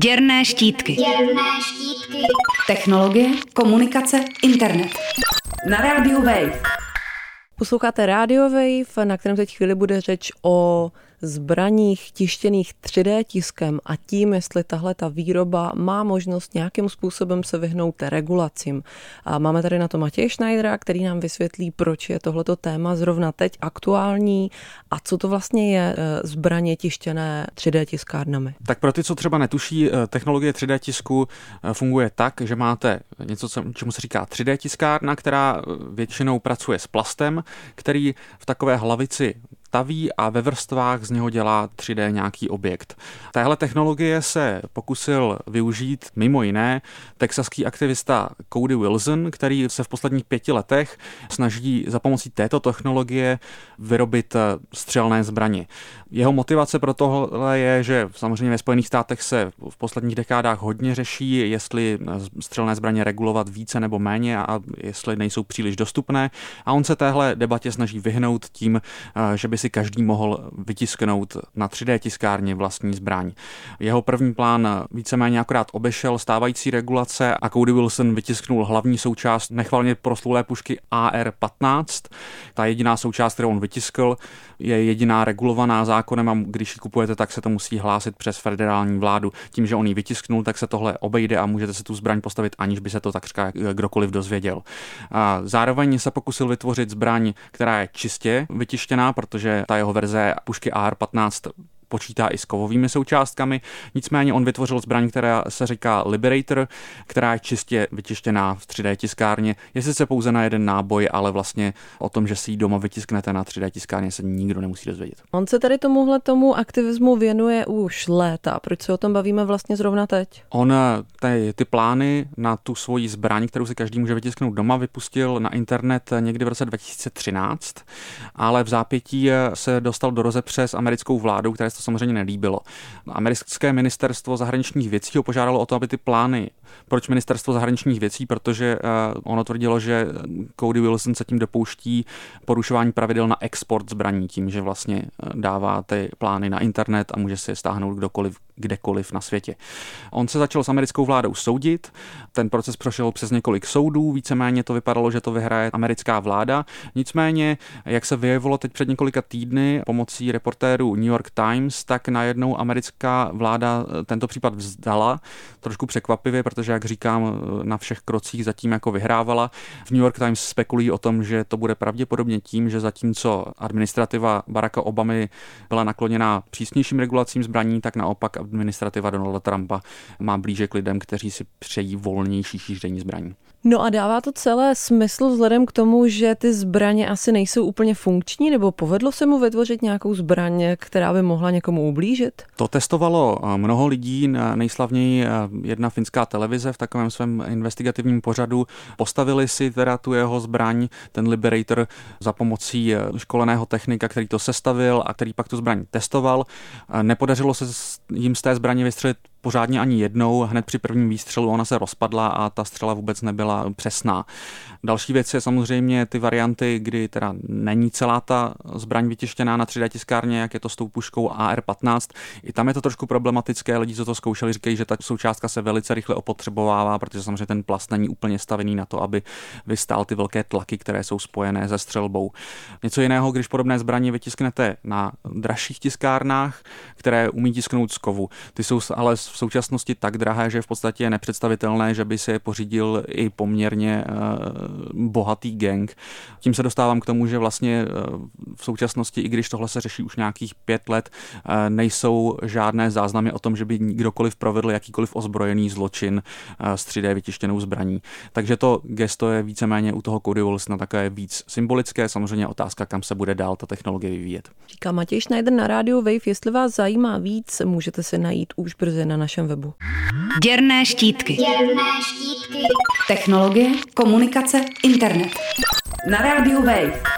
Děrné štítky. Děrné štítky. Technologie, komunikace, internet. Na rádiu Wave. Posloucháte Radio Wave, na kterém teď chvíli bude řeč o zbraních tištěných 3D tiskem a tím, jestli tahle ta výroba má možnost nějakým způsobem se vyhnout regulacím. A máme tady na to Matěj Schneidera, který nám vysvětlí, proč je tohleto téma zrovna teď aktuální a co to vlastně je eh, zbraně tištěné 3D tiskárnami. Tak pro ty, co třeba netuší, eh, technologie 3D tisku eh, funguje tak, že máte něco, čemu se říká 3D tiskárna, která většinou pracuje s plastem, který v takové hlavici staví a ve vrstvách z něho dělá 3D nějaký objekt. Téhle technologie se pokusil využít mimo jiné texaský aktivista Cody Wilson, který se v posledních pěti letech snaží za pomocí této technologie vyrobit střelné zbraně. Jeho motivace pro tohle je, že samozřejmě ve Spojených státech se v posledních dekádách hodně řeší, jestli střelné zbraně regulovat více nebo méně a jestli nejsou příliš dostupné. A on se téhle debatě snaží vyhnout tím, že by si každý mohl vytisknout na 3D tiskárně vlastní zbraň. Jeho první plán víceméně akorát obešel stávající regulace a Cody Wilson vytisknul hlavní součást nechvalně proslulé pušky AR-15. Ta jediná součást, kterou on vytiskl, je jediná regulovaná zákonem a když ji kupujete, tak se to musí hlásit přes federální vládu. Tím, že on ji vytisknul, tak se tohle obejde a můžete si tu zbraň postavit, aniž by se to takřka kdokoliv dozvěděl. A zároveň se pokusil vytvořit zbraň, která je čistě vytištěná, protože ta jeho verze pušky AR-15 počítá i s kovovými součástkami. Nicméně on vytvořil zbraň, která se říká Liberator, která je čistě vytištěná v 3D tiskárně. Je sice pouze na jeden náboj, ale vlastně o tom, že si ji doma vytisknete na 3D tiskárně, se nikdo nemusí dozvědět. On se tady tomuhle tomu aktivismu věnuje už léta. Proč se o tom bavíme vlastně zrovna teď? On ty, ty plány na tu svoji zbraň, kterou si každý může vytisknout doma, vypustil na internet někdy v roce 2013, ale v zápětí se dostal do rozepře s americkou vládou, která se samozřejmě nelíbilo. Americké ministerstvo zahraničních věcí ho požádalo o to, aby ty plány proč ministerstvo zahraničních věcí? Protože uh, ono tvrdilo, že Cody Wilson se tím dopouští porušování pravidel na export zbraní tím, že vlastně eh, dává ty plány na internet a může si je stáhnout kdokoliv, kdekoliv na světě. On se začal s americkou vládou soudit, ten proces prošel přes několik soudů, víceméně to vypadalo, že to vyhraje americká vláda. Nicméně, jak se vyjevilo teď před několika týdny pomocí reportérů New York Times, tak najednou americká vláda tento případ vzdala, trošku překvapivě, protože jak říkám, na všech krocích zatím jako vyhrávala. V New York Times spekulují o tom, že to bude pravděpodobně tím, že zatímco administrativa Baracka Obamy byla nakloněná přísnějším regulacím zbraní, tak naopak administrativa Donalda Trumpa má blíže k lidem, kteří si přejí volnější šíření zbraní. No a dává to celé smysl vzhledem k tomu, že ty zbraně asi nejsou úplně funkční, nebo povedlo se mu vytvořit nějakou zbraň, která by mohla někomu ublížit? To testovalo eh, mnoho lidí, nejslavněji eh, jedna finská televize v takovém svém investigativním pořadu. Postavili si teda tu jeho zbraň, ten Liberator, za pomocí eh, školeného technika, který to sestavil a který pak tu zbraň testoval. Nepodařilo se jim z té zbraně vystřelit pořádně ani jednou. Hned při prvním výstřelu ona se rozpadla a ta střela vůbec nebyla přesná. Další věc je samozřejmě ty varianty, kdy teda není celá ta zbraň vytištěná na 3D tiskárně, jak je to s tou puškou AR-15. I tam je to trošku problematické. Lidi, co to zkoušeli, říkají, že ta součástka se velice rychle opotřebovává, protože samozřejmě ten plast není úplně stavený na to, aby vystál ty velké tlaky, které jsou spojené se střelbou. Něco jiného, když podobné zbraně vytisknete na dražších tiskárnách, které umí tisknout z kovu. Ty jsou ale v současnosti tak drahé, že v podstatě je nepředstavitelné, že by si je pořídil i poměrně uh, bohatý gang. Tím se dostávám k tomu, že vlastně uh, v současnosti, i když tohle se řeší už nějakých pět let, uh, nejsou žádné záznamy o tom, že by kdokoliv provedl jakýkoliv ozbrojený zločin s 3D vytištěnou zbraní. Takže to gesto je víceméně u toho Cody Wilsona také víc symbolické. Samozřejmě otázka, kam se bude dál ta technologie vyvíjet. Říká Matěj Schneider na rádiu Wave. Jestli vás zajímá víc, můžete se najít už brzy na našem webu. Děrné štítky. Děrné štítky. Technologie, komunikace, internet. Na rádiu Wave.